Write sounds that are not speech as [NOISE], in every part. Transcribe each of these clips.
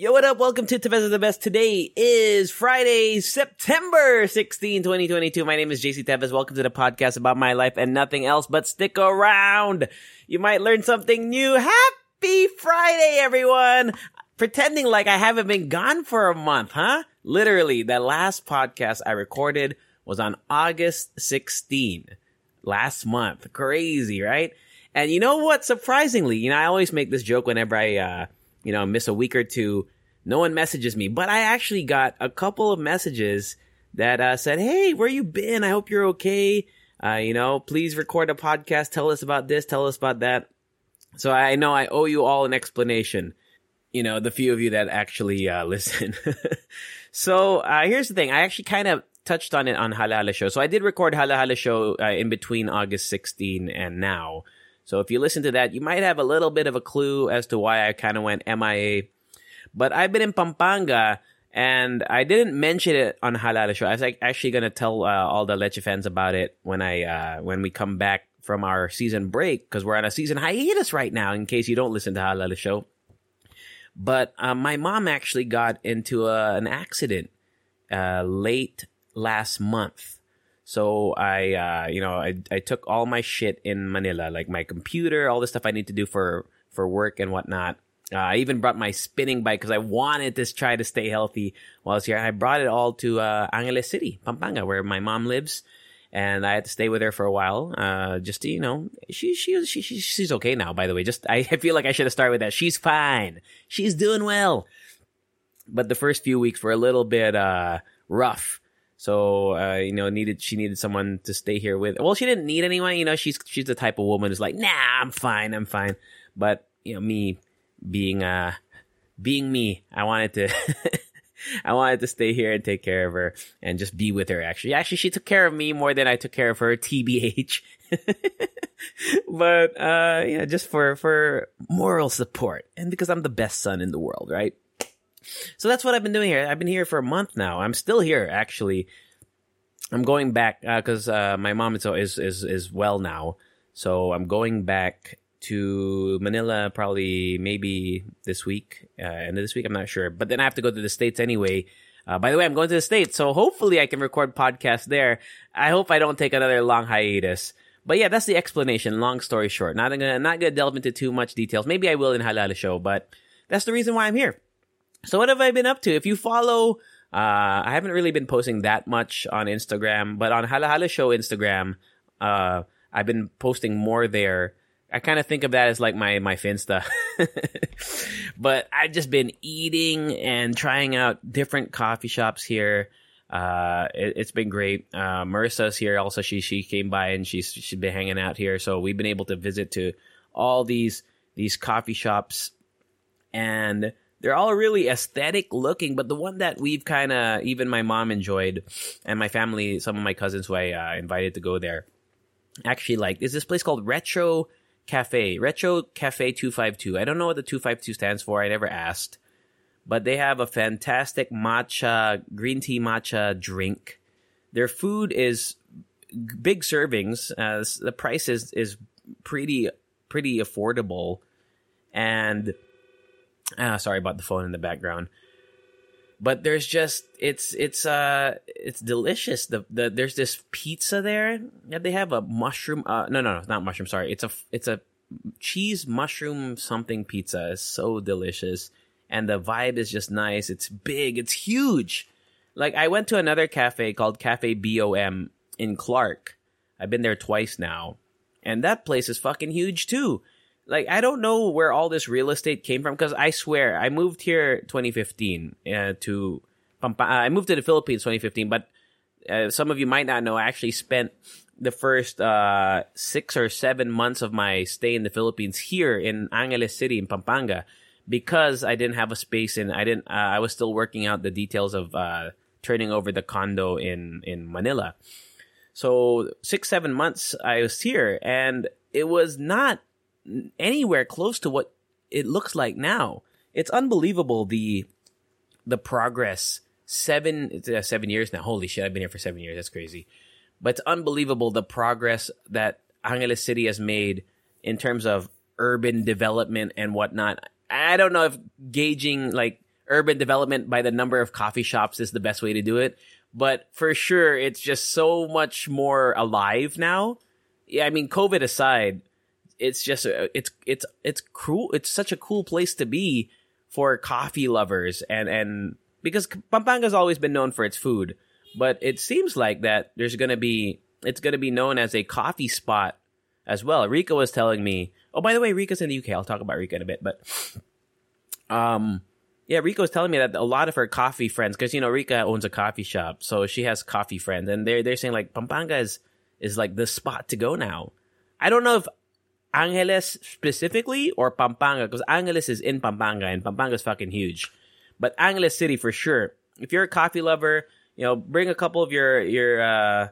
Yo, what up? Welcome to Tevez of the Best. Today is Friday, September 16, 2022. My name is JC Tevez. Welcome to the podcast about my life and nothing else, but stick around. You might learn something new. Happy Friday, everyone. Pretending like I haven't been gone for a month, huh? Literally, the last podcast I recorded was on August 16, last month. Crazy, right? And you know what? Surprisingly, you know, I always make this joke whenever I, uh, you know, miss a week or two. No one messages me, but I actually got a couple of messages that uh, said, "Hey, where you been? I hope you're okay. Uh, you know, please record a podcast. Tell us about this. Tell us about that." So I know I owe you all an explanation. You know, the few of you that actually uh, [LAUGHS] listen. so uh, here's the thing. I actually kind of touched on it on Hala Hala Show. So I did record Hala Hala Show uh, in between August 16 and now. So if you listen to that, you might have a little bit of a clue as to why I kind of went MIA. But I've been in Pampanga and I didn't mention it on Hala Hala Show. I was like, actually going to tell uh, all the Leche fans about it when I uh, when we come back from our season break because we're on a season hiatus right now. In case you don't listen to Hala Hala Show, but uh, my mom actually got into a, an accident uh, late last month. So I, uh, you know, I, I took all my shit in Manila, like my computer, all the stuff I need to do for, for work and whatnot. Uh, I even brought my spinning bike because I wanted to try to stay healthy while I was here. I brought it all to, uh, Angeles City, Pampanga, where my mom lives. And I had to stay with her for a while, uh, just to, you know, she, she, she, she, she's okay now, by the way. Just, I [LAUGHS] feel like I should have started with that. She's fine. She's doing well. But the first few weeks were a little bit, uh, rough. So uh, you know, needed she needed someone to stay here with. Well, she didn't need anyone. You know, she's she's the type of woman who's like, nah, I'm fine, I'm fine. But you know, me being uh being me, I wanted to. [LAUGHS] I wanted to stay here and take care of her and just be with her. Actually, actually, she took care of me more than I took care of her. Tbh. [LAUGHS] but uh, yeah, just for for moral support and because I'm the best son in the world, right? So that's what I've been doing here. I've been here for a month now. I'm still here, actually. I'm going back because uh, uh, my mom is, is is well now, so I'm going back to Manila probably maybe this week, uh, end of this week. I'm not sure, but then I have to go to the states anyway. Uh, by the way, I'm going to the states, so hopefully I can record podcasts there. I hope I don't take another long hiatus. But yeah, that's the explanation. Long story short, not gonna not gonna delve into too much details. Maybe I will in Hala Hala Show, but that's the reason why I'm here. So what have I been up to? If you follow, uh, I haven't really been posting that much on Instagram, but on Hala Hala Show Instagram, uh, I've been posting more there. I kind of think of that as like my, my Finsta. [LAUGHS] but I've just been eating and trying out different coffee shops here. Uh, it, has been great. Uh, Marissa's here also. She, she came by and she's, she's been hanging out here. So we've been able to visit to all these, these coffee shops and, they're all really aesthetic looking, but the one that we've kind of, even my mom enjoyed, and my family, some of my cousins who I uh, invited to go there, actually like, is this place called Retro Cafe. Retro Cafe 252. I don't know what the 252 stands for. I never asked. But they have a fantastic matcha, green tea matcha drink. Their food is big servings. Uh, the price is, is pretty, pretty affordable. And Ah, sorry about the phone in the background. But there's just it's it's uh it's delicious. The the there's this pizza there that they have a mushroom. Uh, no no no not mushroom. Sorry, it's a it's a cheese mushroom something pizza. It's so delicious, and the vibe is just nice. It's big. It's huge. Like I went to another cafe called Cafe BOM in Clark. I've been there twice now, and that place is fucking huge too like I don't know where all this real estate came from because I swear I moved here 2015 uh, to Pampa- I moved to the Philippines 2015, but uh, some of you might not know, I actually spent the first uh, six or seven months of my stay in the Philippines here in Angeles City in Pampanga because I didn't have a space and I didn't. Uh, I was still working out the details of uh, turning over the condo in in Manila. So six seven months I was here, and it was not anywhere close to what it looks like now. It's unbelievable the the progress. Seven uh, seven years now. Holy shit! I've been here for seven years. That's crazy. But it's unbelievable the progress that Angeles City has made in terms of urban development and whatnot. I don't know if gauging like urban development by the number of coffee shops is the best way to do it, but for sure it's just so much more alive now. Yeah, I mean, COVID aside, it's just uh, it's it's it's cool. It's such a cool place to be for coffee lovers and and because Pampanga's always been known for its food, but it seems like that there's going to be it's going to be known as a coffee spot as well. Rika was telling me. Oh, by the way, Rika's in the UK. I'll talk about Rika in a bit, but um, yeah, Rika was telling me that a lot of her coffee friends, because you know Rika owns a coffee shop, so she has coffee friends, and they're they're saying like Pampanga is is like the spot to go now. I don't know if Angeles specifically or Pampanga, because Angeles is in Pampanga and Pampanga is fucking huge. But Angeles City for sure. If you're a coffee lover, you know, bring a couple of your your uh,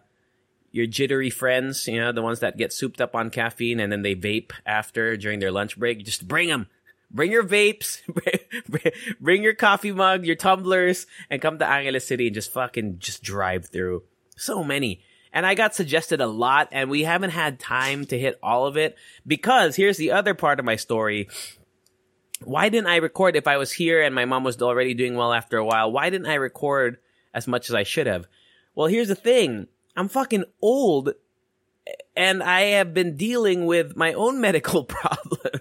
your jittery friends, you know, the ones that get souped up on caffeine and then they vape after during their lunch break. Just bring them. Bring your vapes, [LAUGHS] bring your coffee mug, your tumblers, and come to Angeles City and just fucking just drive through. So many. And I got suggested a lot, and we haven't had time to hit all of it because here's the other part of my story. Why didn't I record if I was here and my mom was already doing well after a while? Why didn't I record as much as I should have? Well, here's the thing. I'm fucking old and I have been dealing with my own [LAUGHS] medical problems.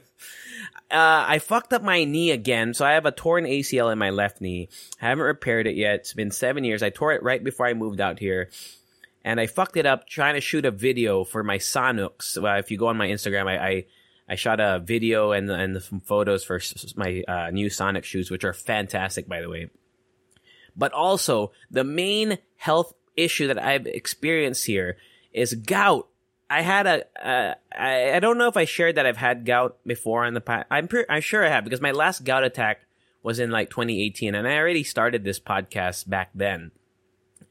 Uh, I fucked up my knee again, so I have a torn ACL in my left knee. I haven't repaired it yet. It's been seven years. I tore it right before I moved out here, and I fucked it up trying to shoot a video for my Sanuks. Uh, if you go on my Instagram, I, I, I shot a video and and some photos for my uh, new Sanuk shoes, which are fantastic, by the way. But also, the main health issue that I've experienced here is gout. I had a, uh, I, I don't know if I shared that I've had gout before in the past. I'm pre- I'm sure I have because my last gout attack was in like 2018 and I already started this podcast back then.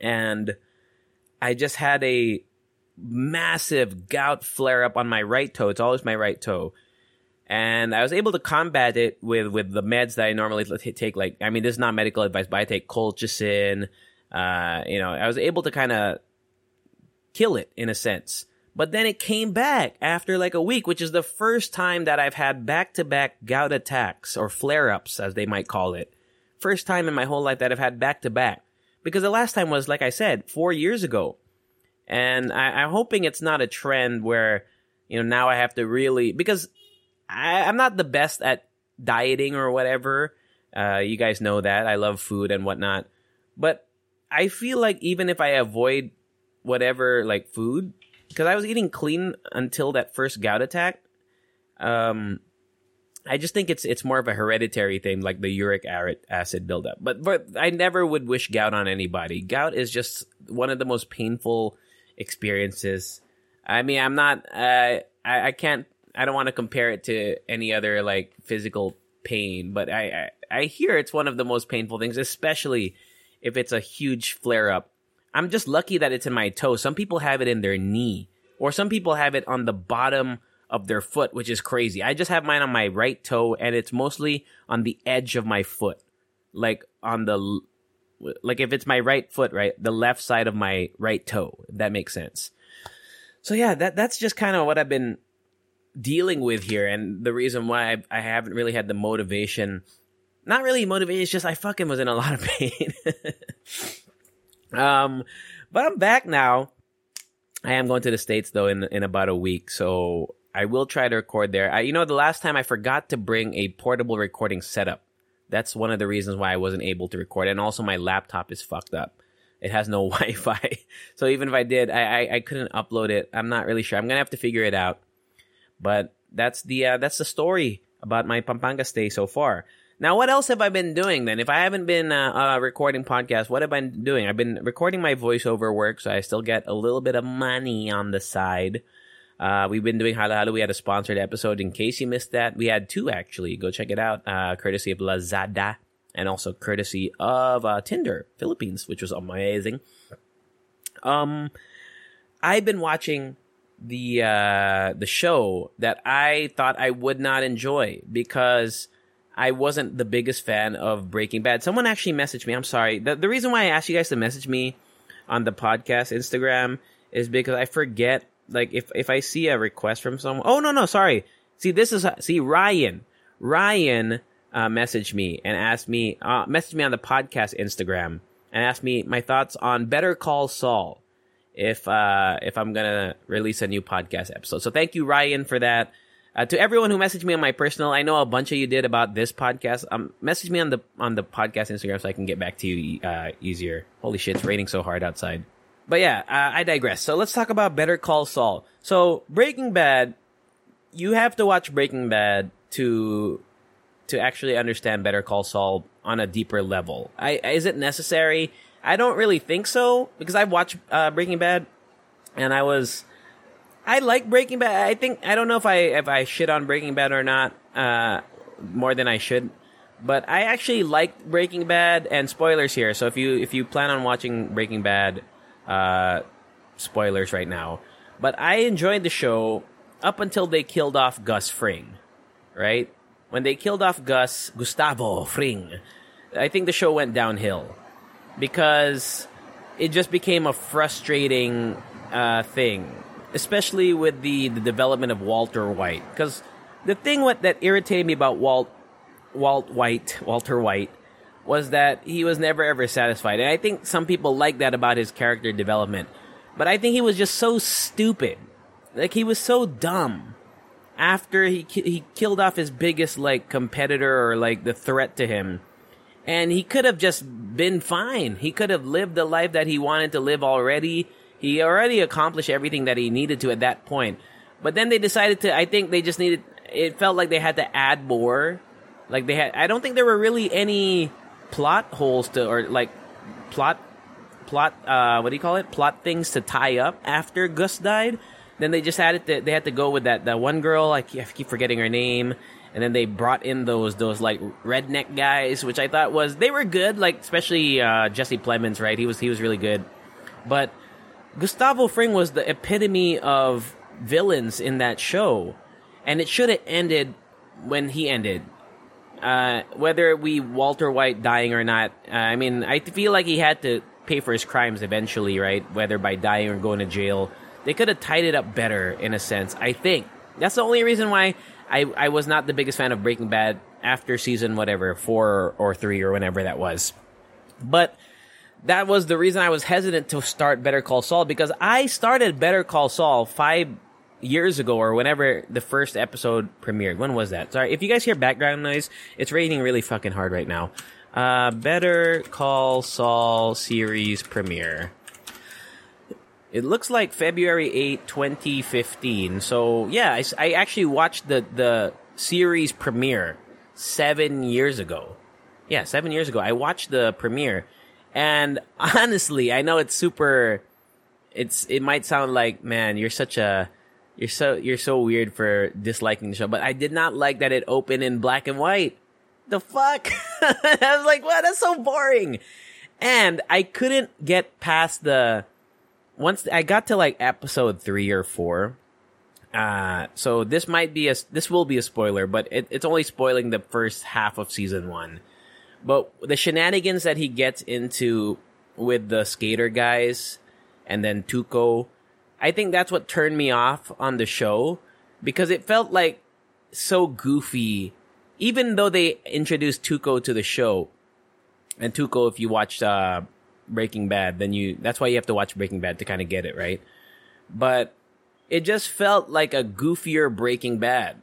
And I just had a massive gout flare up on my right toe. It's always my right toe. And I was able to combat it with, with the meds that I normally take. Like, I mean, this is not medical advice, but I take colchicine. Uh, you know, I was able to kind of kill it in a sense. But then it came back after like a week, which is the first time that I've had back to back gout attacks or flare ups, as they might call it. First time in my whole life that I've had back to back. Because the last time was, like I said, four years ago. And I, am hoping it's not a trend where, you know, now I have to really, because I, I'm not the best at dieting or whatever. Uh, you guys know that. I love food and whatnot. But I feel like even if I avoid whatever, like food, because I was eating clean until that first gout attack. Um, I just think it's it's more of a hereditary thing, like the uric acid buildup. But but I never would wish gout on anybody. Gout is just one of the most painful experiences. I mean, I'm not. Uh, I I can't. I don't want to compare it to any other like physical pain, but I, I I hear it's one of the most painful things, especially if it's a huge flare up I'm just lucky that it's in my toe. Some people have it in their knee, or some people have it on the bottom of their foot, which is crazy. I just have mine on my right toe, and it's mostly on the edge of my foot, like on the like if it's my right foot, right, the left side of my right toe. If that makes sense. So yeah, that that's just kind of what I've been dealing with here, and the reason why I, I haven't really had the motivation. Not really motivation. It's just I fucking was in a [LAUGHS] lot of pain. Um, but I'm back now. I am going to the states though in in about a week, so I will try to record there. I, you know, the last time I forgot to bring a portable recording setup. That's one of the reasons why I wasn't able to record. And also, my laptop is fucked up. It has no [LAUGHS] Wi-Fi, so even if I did, I, I, I couldn't upload it. I'm not really sure. I'm gonna have to figure it out. But that's the uh, that's the story about my Pampanga stay so far. Now, what else have I been doing then? If I haven't been uh, uh, recording podcasts, what have I been doing? I've been recording my voiceover work, so I still get a little bit of money on the side. Uh, we've been doing Hala Hala. We had a sponsored episode. In case you missed that, we had two actually. Go check it out. Uh, courtesy of Lazada and also courtesy of uh, Tinder Philippines, which was amazing. Um, I've been watching the uh, the show that I thought I would not enjoy because I wasn't the biggest fan of Breaking Bad. Someone actually messaged me. I'm sorry. The, the reason why I asked you guys to message me on the podcast Instagram is because I forget. Like if if I see a request from someone. Oh no no sorry. See this is see Ryan. Ryan uh, messaged me and asked me uh, messaged me on the podcast Instagram and asked me my thoughts on Better Call Saul if uh if I'm gonna release a new podcast episode. So thank you Ryan for that. Uh, to everyone who messaged me on my personal, I know a bunch of you did about this podcast. Um, message me on the on the podcast Instagram so I can get back to you uh, easier. Holy shit, it's raining so hard outside. But yeah, uh, I digress. So let's talk about Better Call Saul. So Breaking Bad, you have to watch Breaking Bad to to actually understand Better Call Saul on a deeper level. I, is it necessary? I don't really think so because I've watched uh, Breaking Bad, and I was I like Breaking Bad. I think I don't know if I if I shit on Breaking Bad or not uh, more than I should, but I actually liked Breaking Bad. And spoilers here. So if you if you plan on watching Breaking Bad, uh, spoilers right now. But I enjoyed the show up until they killed off Gus Fring, right? When they killed off Gus Gustavo Fring, I think the show went downhill because it just became a frustrating uh, thing especially with the, the development of Walter White. Because the thing what, that irritated me about Walt, Walt White, Walter White, was that he was never ever satisfied. And I think some people like that about his character development. But I think he was just so stupid. Like he was so dumb. After he he killed off his biggest like competitor or like the threat to him, and he could have just been fine. He could have lived the life that he wanted to live already he already accomplished everything that he needed to at that point. But then they decided to, I think they just needed, it felt like they had to add more. Like they had, I don't think there were really any plot holes to, or like plot, plot, uh, what do you call it? Plot things to tie up after Gus died. Then they just had to, they had to go with that, that one girl, I keep, I keep forgetting her name. And then they brought in those, those like redneck guys, which I thought was, they were good, like, especially, uh, Jesse Plemons, right? He was, he was really good. But, Gustavo Fring was the epitome of villains in that show, and it should have ended when he ended. Uh, whether we Walter White dying or not, uh, I mean, I feel like he had to pay for his crimes eventually, right? Whether by dying or going to jail, they could have tied it up better in a sense. I think that's the only reason why I I was not the biggest fan of Breaking Bad after season whatever four or three or whenever that was, but that was the reason I was hesitant to start Better Call Saul because I started Better Call Saul five years ago or whenever the first episode premiered. When was that? Sorry, if you guys hear background noise, it's raining really fucking hard right now. Uh, Better Call Saul series premiere. It looks like February 8, 2015. So, yeah, I, I actually watched the, the series premiere seven years ago. Yeah, seven years ago. I watched the premiere and [LAUGHS] honestly, I know it's super. It's it might sound like man, you're such a you're so you're so weird for disliking the show, but I did not like that it opened in black and white. The fuck? [LAUGHS] I was like, what? That's so boring. And I couldn't get past the once I got to like episode three or four. Uh, so this might be a this will be a spoiler, but it, it's only spoiling the first half of season one. But the shenanigans that he gets into with the skater guys and then Tuco, I think that's what turned me off on the show because it felt like so goofy. Even though they introduced Tuco to the show, and Tuco, if you watched uh, Breaking Bad, then you that's why you have to watch Breaking Bad to kind of get it right. But it just felt like a goofier Breaking Bad.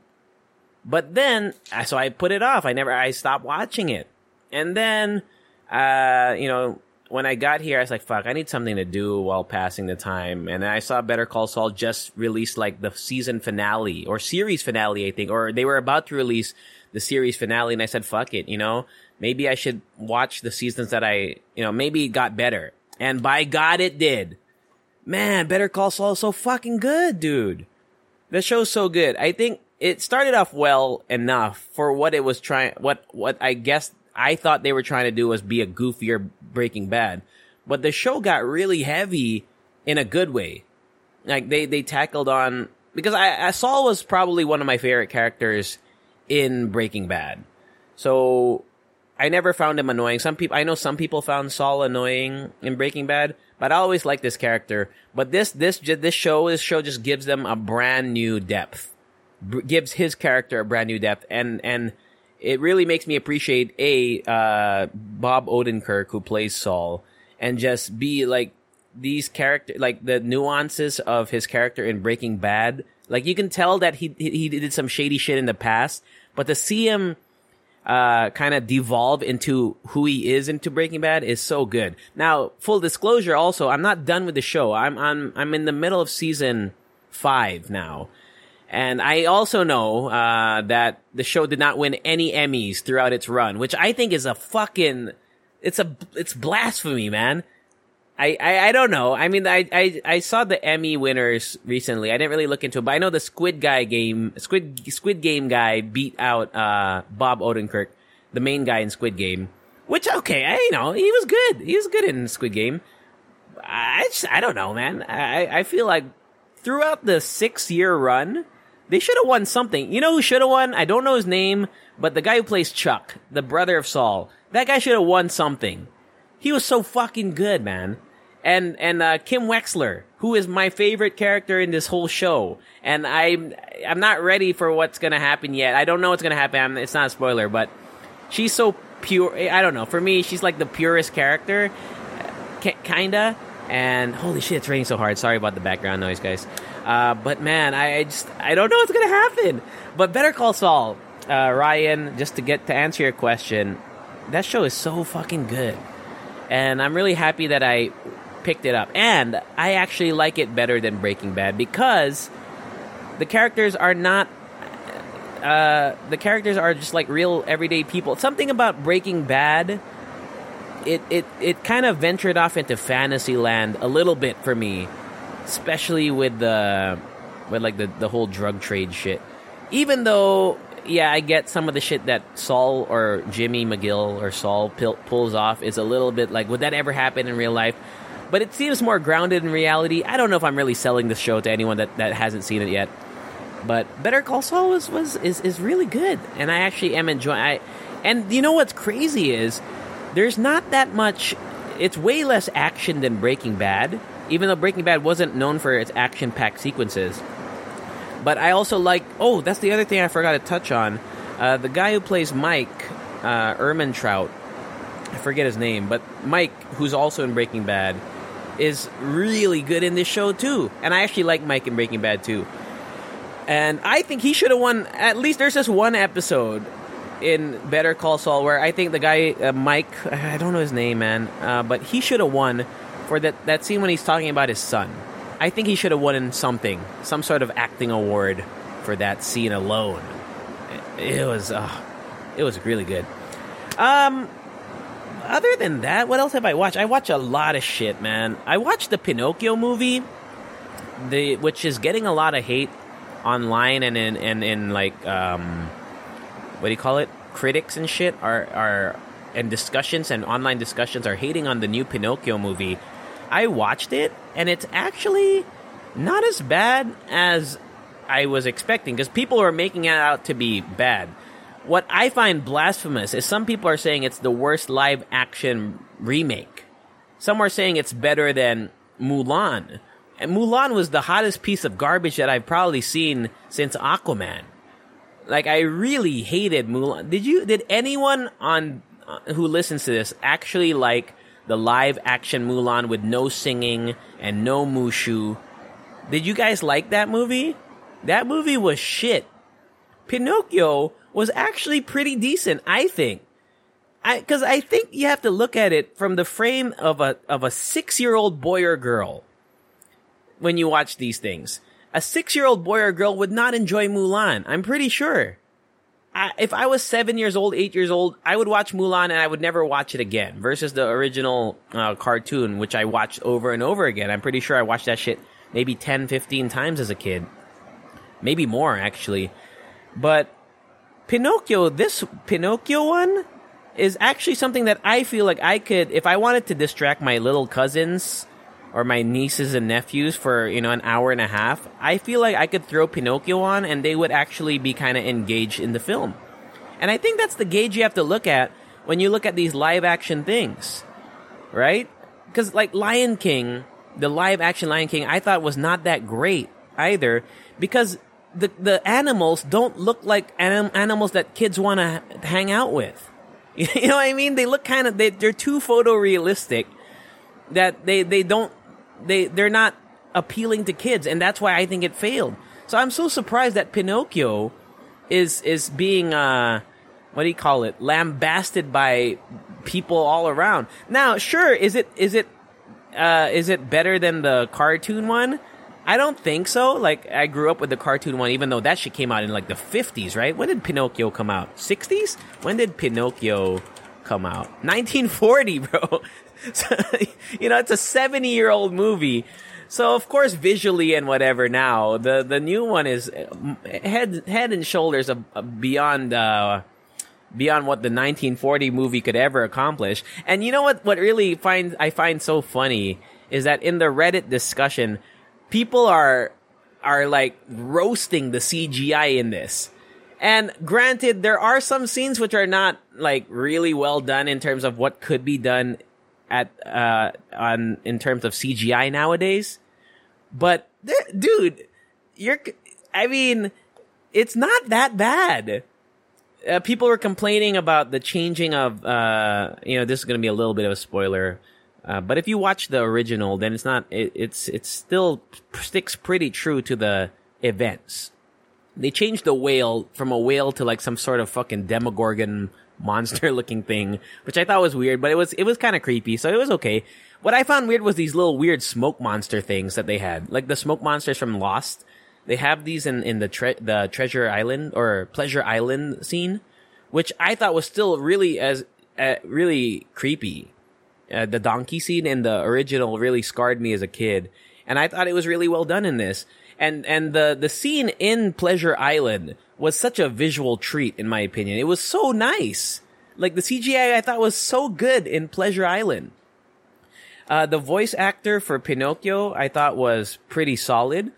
But then, so I put it off. I never, I stopped watching it. And then, uh, you know, when I got here, I was like, fuck, I need something to do while passing the time. And I saw Better Call Saul just released like the season finale or series finale, I think, or they were about to release the series finale and I said, fuck it, you know, maybe I should watch the seasons that I, you know, maybe it got better. And by God, it did. Man, Better Call Saul is so fucking good, dude. The show's so good. I think it started off well enough for what it was trying, what, what I guess I thought they were trying to do was be a goofier Breaking Bad. But the show got really heavy in a good way. Like they, they tackled on, because I, I Saul was probably one of my favorite characters in Breaking Bad. So I never found him annoying. Some people, I know some people found Saul annoying in Breaking Bad, but I always liked this character. But this, this, this show, this show just gives them a brand new depth. Gives his character a brand new depth. And, and it really makes me appreciate A, uh, Bob Odenkirk, who plays Saul, and just be like, these character, like the nuances of his character in Breaking Bad. Like you can tell that he, he, did some shady shit in the past, but to see him, uh, kind of devolve into who he is into Breaking Bad is so good. Now, full disclosure also, I'm not done with the show. I'm, I'm, I'm in the middle of season five now. And I also know, uh, that the show did not win any Emmys throughout its run, which I think is a fucking, it's a, it's blasphemy, man. I, I, I don't know. I mean, I, I, I saw the Emmy winners recently. I didn't really look into it, but I know the Squid Guy game, Squid, Squid Game guy beat out, uh, Bob Odenkirk, the main guy in Squid Game. Which, okay, I, you know, he was good. He was good in Squid Game. I just, I don't know, man. I, I feel like throughout the six year run, they should have won something. You know who should have won? I don't know his name, but the guy who plays Chuck, the brother of Saul, that guy should have won something. He was so fucking good, man. And and uh, Kim Wexler, who is my favorite character in this whole show, and I'm I'm not ready for what's gonna happen yet. I don't know what's gonna happen. It's not a spoiler, but she's so pure. I don't know. For me, she's like the purest character, kinda. And holy shit, it's raining so hard. Sorry about the background noise, guys. Uh, but man, I, I, just I don't know what's gonna happen. But Better Call Saul, uh, Ryan. Just to get to answer your question, that show is so fucking good, and I'm really happy that I picked it up. And I actually like it better than Breaking Bad because the characters are not. Uh, the characters are just like real everyday people. Something about Breaking Bad it it it kind of ventured off into fantasy land a little bit for me, especially with the with like the the whole drug trade shit. Even though, yeah, I get some of the shit that Saul or Jimmy McGill or Saul pil- pulls off is a little bit like, would that ever happen in real life? But it seems more grounded in reality. I don't know if I'm really selling this show to anyone that, that hasn't seen it yet. But Better Call Saul was, was is, is really good, and I actually am enjoying. I and you know what's crazy is there's not that much. It's way less action than Breaking Bad, even though Breaking Bad wasn't known for its action packed sequences. But I also like. Oh, that's the other thing I forgot to touch on. Uh, the guy who plays Mike, uh, Ehrmantraut, I forget his name, but Mike, who's also in Breaking Bad, is really good in this show too. And I actually like Mike in Breaking Bad too. And I think he should have won. At least there's this one episode in Better Call Saul where I think the guy uh, Mike, I don't know his name, man, uh, but he should have won for that that scene when he's talking about his son. I think he should have won in something, some sort of acting award for that scene alone. It, was, uh, it was really good. Um, other than that, what else have I watched? I watch a lot of shit, man. I watched the Pinocchio movie, the which is getting a lot of hate online and in and in like um what do you call it? Critics and shit are are and discussions and online discussions are hating on the new Pinocchio movie. I watched it and it's actually not as bad as I was expecting because people are making it out to be bad. What I find blasphemous is some people are saying it's the worst live action remake. Some are saying it's better than Mulan. And Mulan was the hottest piece of garbage that I've probably seen since Aquaman. Like I really hated Mulan. Did you? Did anyone on uh, who listens to this actually like the live action Mulan with no singing and no Mushu? Did you guys like that movie? That movie was shit. Pinocchio was actually pretty decent, I think. I because I think you have to look at it from the frame of a of a six year old boy or girl when you watch these things. A six year old boy or girl would not enjoy Mulan. I'm pretty sure. I, if I was seven years old, eight years old, I would watch Mulan and I would never watch it again. Versus the original uh, cartoon, which I watched over and over again. I'm pretty sure I watched that shit maybe 10, 15 times as a kid, maybe more actually. But Pinocchio, this Pinocchio one is actually something that I feel like I could, if I wanted to distract my little cousins or my nieces and nephews for, you know, an hour and a half, I feel like I could throw Pinocchio on and they would actually be kind of engaged in the film. And I think that's the gauge you have to look at when you look at these live action things, right? Because like Lion King, the live action Lion King, I thought was not that great either because the the animals don't look like anim- animals that kids want to hang out with. [LAUGHS] You know what I mean? They look kind of they they're too photorealistic that they they don't they they're not appealing to kids, and that's why I think it failed. So I'm so surprised that Pinocchio is is being uh what do you call it lambasted by people all around. Now, sure, is it is it uh is it better than the cartoon one? I don't think so. Like I grew up with the cartoon one, even though that shit came out in like the fifties, right? When did Pinocchio come out? Sixties? When did Pinocchio come out? 1940, bro. [LAUGHS] You know, it's a 70 year old movie. So of course, visually and whatever. Now the the new one is uh, head head and shoulders beyond uh, beyond what the 1940 movie could ever accomplish. And you know what? What really find I find so funny is that in the Reddit discussion, people are are like roasting the CGI in this. And granted, there are some scenes which are not like really well done in terms of what could be done at uh on in terms of CGI nowadays. But dude, you're I mean, it's not that bad. Uh, people were complaining about the changing of uh you know, this is going to be a little bit of a spoiler. Uh, but if you watch the original, then it's not. It, it's it still sticks pretty true to the events. They changed the whale from a whale to like some sort of fucking demogorgon [LAUGHS] monster [LAUGHS] looking thing, which I thought was weird, but it was it was kind of creepy, so it was okay. What I found weird was these little weird smoke monster things that they had, like the smoke monsters from Lost. They have these in in the tre- the Treasure Island or Pleasure Island scene, which I thought was still really as uh, really creepy. Uh, the donkey scene in the original really scarred me as a kid, and I thought it was really well done in this. And and the the scene in Pleasure Island was such a visual treat, in my opinion. It was so nice. Like the CGI, I thought was so good in Pleasure Island. Uh, the voice actor for Pinocchio, I thought was pretty solid.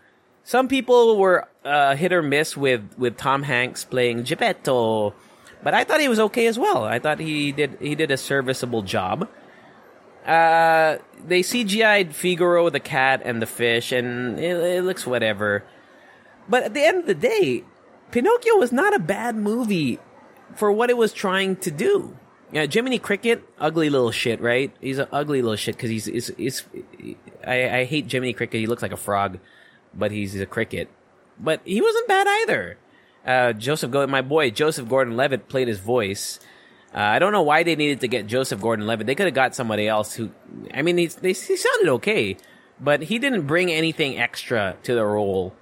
Some people were uh, hit or miss with with Tom Hanks playing Geppetto, but I thought he was okay as well. I thought he did he did a serviceable job. Uh, they CGI'd Figaro, the cat, and the fish, and it, it looks whatever. But at the end of the day, Pinocchio was not a bad movie for what it was trying to do. Yeah, Jiminy Cricket, ugly little shit, right? He's an ugly little shit because he's, he's, he's I, I hate Jiminy Cricket. He looks like a frog, but he's a cricket. But he wasn't bad either. Uh, Joseph, my boy Joseph Gordon-Levitt played his voice. Uh, I don't know why they needed to get Joseph Gordon-Levitt. They could have got somebody else who, I mean, he, they, he sounded okay, but he didn't bring anything extra to the role.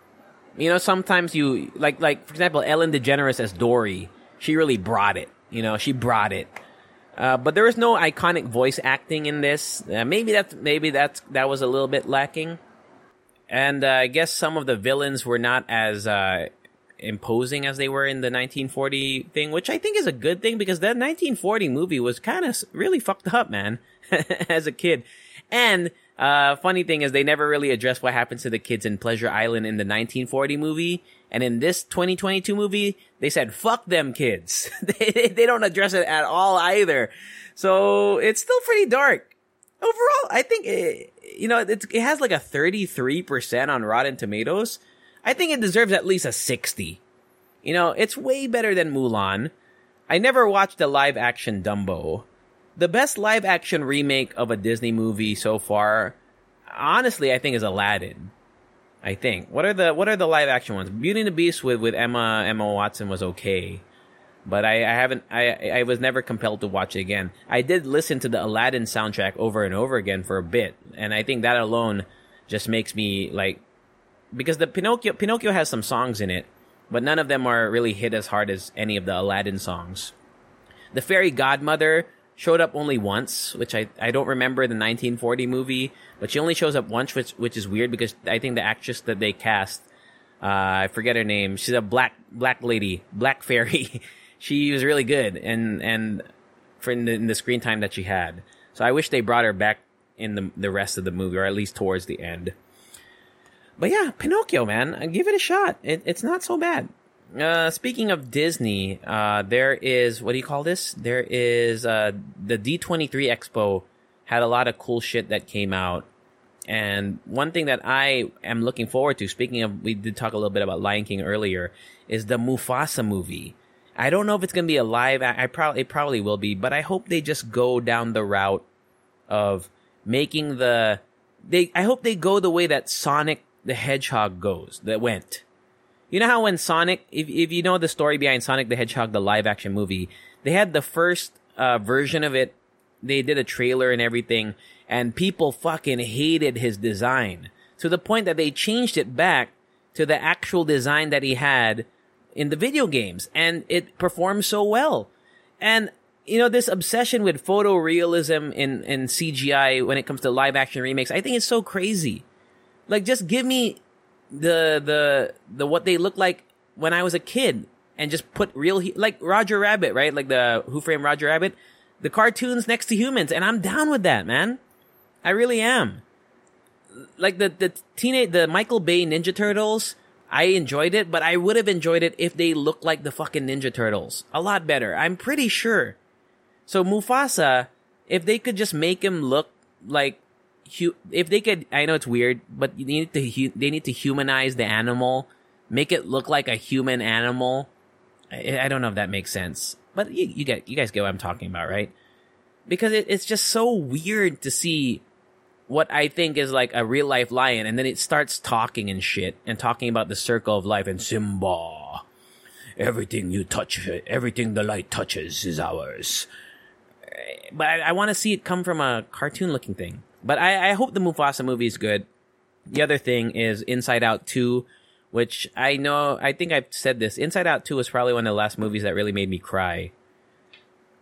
You know, sometimes you, like, like, for example, Ellen DeGeneres as Dory, she really brought it. You know, she brought it. Uh, but there was no iconic voice acting in this. Uh, maybe that's, maybe that's, that was a little bit lacking. And, uh, I guess some of the villains were not as, uh, imposing as they were in the 1940 thing, which I think is a good thing because that 1940 movie was kind of really fucked up, man, [LAUGHS] as a kid. And, uh, funny thing is they never really addressed what happens to the kids in Pleasure Island in the 1940 movie. And in this 2022 movie, they said, fuck them kids. [LAUGHS] they, they don't address it at all either. So it's still pretty dark. Overall, I think, it, you know, it has like a 33% on Rotten Tomatoes. I think it deserves at least a 60. You know, it's way better than Mulan. I never watched the live action Dumbo. The best live action remake of a Disney movie so far, honestly, I think is Aladdin. I think. What are the what are the live action ones? Beauty and the Beast with with Emma Emma Watson was okay, but I, I haven't I I was never compelled to watch it again. I did listen to the Aladdin soundtrack over and over again for a bit, and I think that alone just makes me like because the Pinocchio Pinocchio has some songs in it but none of them are really hit as hard as any of the Aladdin songs. The fairy godmother showed up only once, which I, I don't remember the 1940 movie, but she only shows up once, which which is weird because I think the actress that they cast, uh, I forget her name. She's a black black lady, black [LAUGHS] fairy. she was really good, and and for in the, in the screen time that she had. So I wish they brought her back in the the rest of the movie, or at least towards the end. But yeah, Pinocchio, man, give it a shot. It, it's not so bad. Uh, speaking of Disney, uh, there is what do you call this? There is uh, the D23 Expo had a lot of cool shit that came out. And one thing that I am looking forward to, speaking of, we did talk a little bit about Lion King earlier, is the Mufasa movie. I don't know if it's gonna be a live. I, I probably it probably will be, but I hope they just go down the route of making the. They I hope they go the way that Sonic the Hedgehog goes. That went. You know how when Sonic, if if you know the story behind Sonic the Hedgehog, the live action movie, they had the first uh, version of it. They did a trailer and everything, and people fucking hated his design to the point that they changed it back to the actual design that he had in the video games, and it performed so well. And you know this obsession with photorealism in in CGI when it comes to live action remakes, I think it's so crazy. Like, just give me the the the what they look like when I was a kid, and just put real like Roger Rabbit, right? Like the Who Framed Roger Rabbit, the cartoons next to humans, and I'm down with that, man. I really am. Like the the teenage the Michael Bay Ninja Turtles, I enjoyed it, but I would have enjoyed it if they looked like the fucking Ninja Turtles. A lot better. I'm pretty sure. So Mufasa, if they could just make him look like hu- if they could I know it's weird, but you need to hu- they need to humanize the animal, make it look like a human animal. I, I don't know if that makes sense. But you, you get you guys get what I'm talking about, right? Because it, it's just so weird to see what I think is like a real life lion, and then it starts talking and shit, and talking about the circle of life and Simba. Everything you touch, everything the light touches is ours. But I, I want to see it come from a cartoon looking thing. But I, I hope the Mufasa movie is good. The other thing is Inside Out 2, which I know, I think I've said this. Inside Out 2 was probably one of the last movies that really made me cry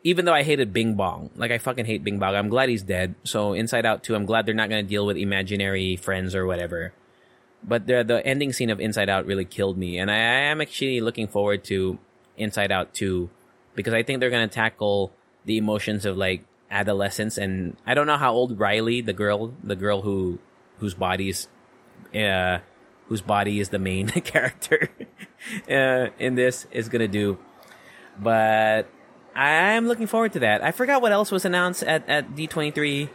even though I hated Bing Bong, like I fucking hate Bing Bong, I'm glad he's dead. So Inside Out 2, I'm glad they're not going to deal with imaginary friends or whatever. But the the ending scene of Inside Out really killed me, and I, I am actually looking forward to Inside Out 2 because I think they're going to tackle the emotions of like adolescence, and I don't know how old Riley, the girl, the girl who whose body's uh whose body is the main [LAUGHS] character uh, in this is gonna do, but I'm looking forward to that. I forgot what else was announced at, at D23,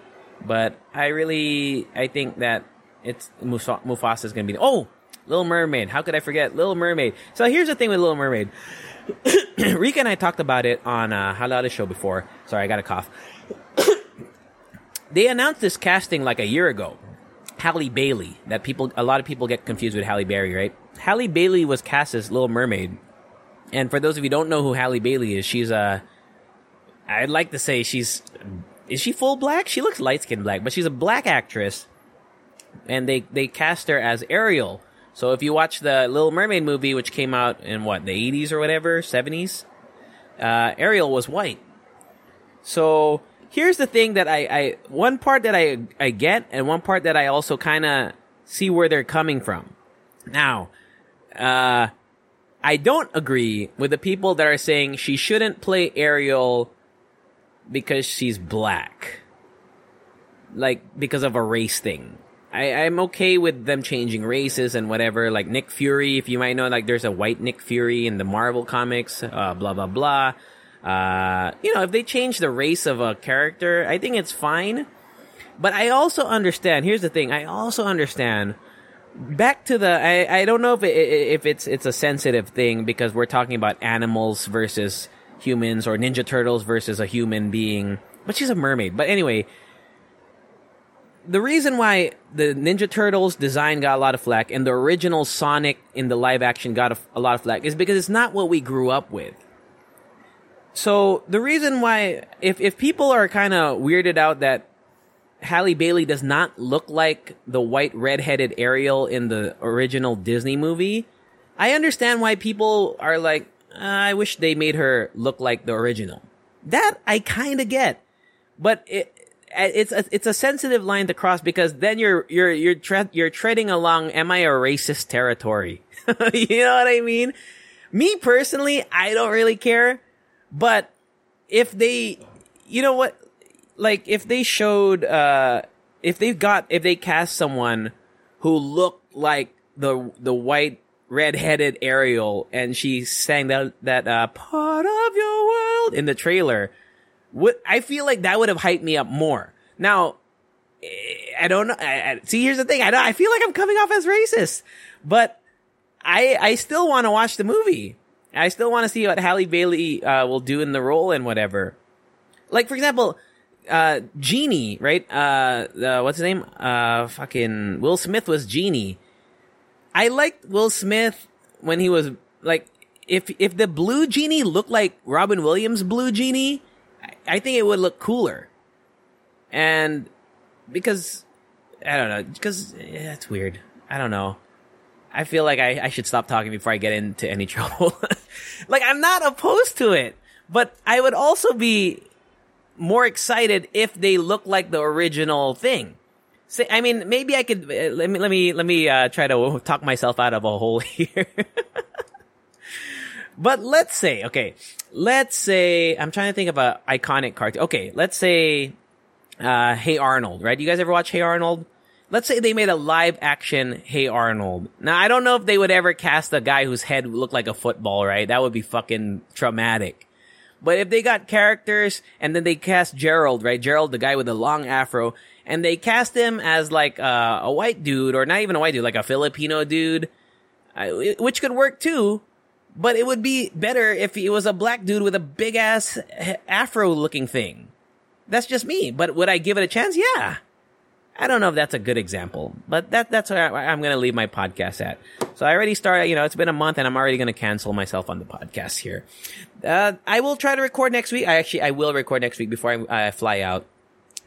but I really, I think that it's Mufa- Mufasa is going to be, oh, Little Mermaid. How could I forget Little Mermaid? So here's the thing with Little Mermaid. [COUGHS] Rika and I talked about it on uh, Halal Show before. Sorry, I got a cough. [COUGHS] they announced this casting like a year ago. Halle Bailey, that people, a lot of people get confused with Halle Berry, right? Halle Bailey was cast as Little Mermaid and for those of you who don't know who Halle Bailey is, she's a. I'd like to say she's. Is she full black? She looks light skinned black, but she's a black actress. And they, they cast her as Ariel. So if you watch the Little Mermaid movie, which came out in what, the 80s or whatever, 70s, uh, Ariel was white. So here's the thing that I, I one part that I, I get, and one part that I also kind of see where they're coming from. Now, uh, I don't agree with the people that are saying she shouldn't play Ariel because she's black. Like, because of a race thing. I, I'm okay with them changing races and whatever. Like Nick Fury, if you might know, like there's a white Nick Fury in the Marvel comics, uh, blah, blah, blah. Uh, you know, if they change the race of a character, I think it's fine. But I also understand, here's the thing, I also understand back to the I, I don't know if it, if it's it's a sensitive thing because we're talking about animals versus humans or ninja turtles versus a human being but she's a mermaid but anyway the reason why the ninja turtles design got a lot of flack and the original sonic in the live action got a, a lot of flack is because it's not what we grew up with so the reason why if if people are kind of weirded out that Halle Bailey does not look like the white redheaded Ariel in the original Disney movie, I understand why people are like, uh, I wish they made her look like the original. That I kind of get, but it, it's a, it's a sensitive line to cross because then you're you're you're tre- you're treading along am I a racist territory? [LAUGHS] you know what I mean? Me personally, I don't really care, but if they you know what like if they showed uh if they've got if they cast someone who looked like the the white red-headed Ariel and she sang that that uh part of your world in the trailer I feel like that would have hyped me up more. Now, eh, I don't know. I, I, see, here's the thing. I don't, I feel like I'm coming off as racist, but I I still want to watch the movie. I still want to see what Halle Bailey uh, will do in the role and whatever. Like for example, uh, Genie, right? Uh, uh, what's his name? Uh, fucking Will Smith was Genie. I liked Will Smith when he was like, if if the blue genie looked like Robin Williams' blue genie, I think it would look cooler. And because I don't know, because yeah, it's weird. I don't know. I feel like I, I should stop talking before I get into any [LAUGHS] trouble. like I'm not opposed to it, but I would also be more excited if they look like the original thing. Say, I mean, maybe I could uh, let me let me let me uh, try to talk myself out of a hole [LAUGHS] here. But let's say, okay, let's say I'm trying to think of a iconic cartoon. Okay, let's say uh, Hey Arnold, right? Do you guys ever watch Hey Arnold? Let's say they made a live action Hey Arnold. Now I don't know if they would ever cast a guy whose head looked like a football, right? That would be fucking traumatic. But if they got characters and then they cast Gerald, right? Gerald, the guy with the long afro, and they cast him as like uh, a white dude, or not even a white dude, like a Filipino dude, uh, which could work too. But it would be better if it was a black dude with a big ass afro looking thing. That's just me. But would I give it a chance? Yeah. I don't know if that's a good example, but that that's where I, am going to leave my podcast at. So I already started, you know, it's been a month and I'm already going to cancel myself on the podcast here. Uh, I will try to record next week. I actually, I will record next week before I, I fly out.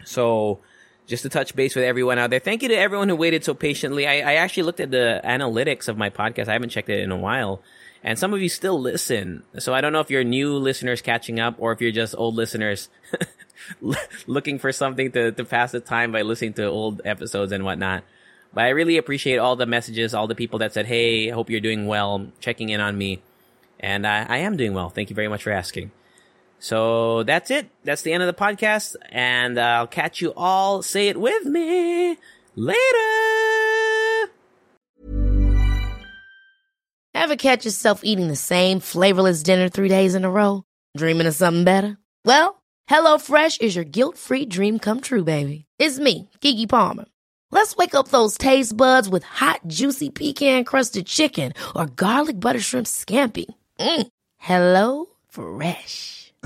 So just to touch base with everyone out there. Thank you to everyone who waited so patiently. I, I actually looked at the analytics of my podcast. I haven't checked it in a while and some of you still listen. So I don't know if you're new listeners catching up or if you're just old listeners [LAUGHS] looking for something to, to pass the time by listening to old episodes and whatnot. But I really appreciate all the messages, all the people that said, Hey, I hope you're doing well, checking in on me. And I, I am doing well. Thank you very much for asking. So that's it. That's the end of the podcast. And I'll catch you all. Say it with me later. Ever catch yourself eating the same flavorless dinner three days in a row? Dreaming of something better? Well, HelloFresh is your guilt free dream come true, baby. It's me, Keke Palmer. Let's wake up those taste buds with hot, juicy pecan crusted chicken or garlic butter shrimp scampi. Mm. Hello Fresh.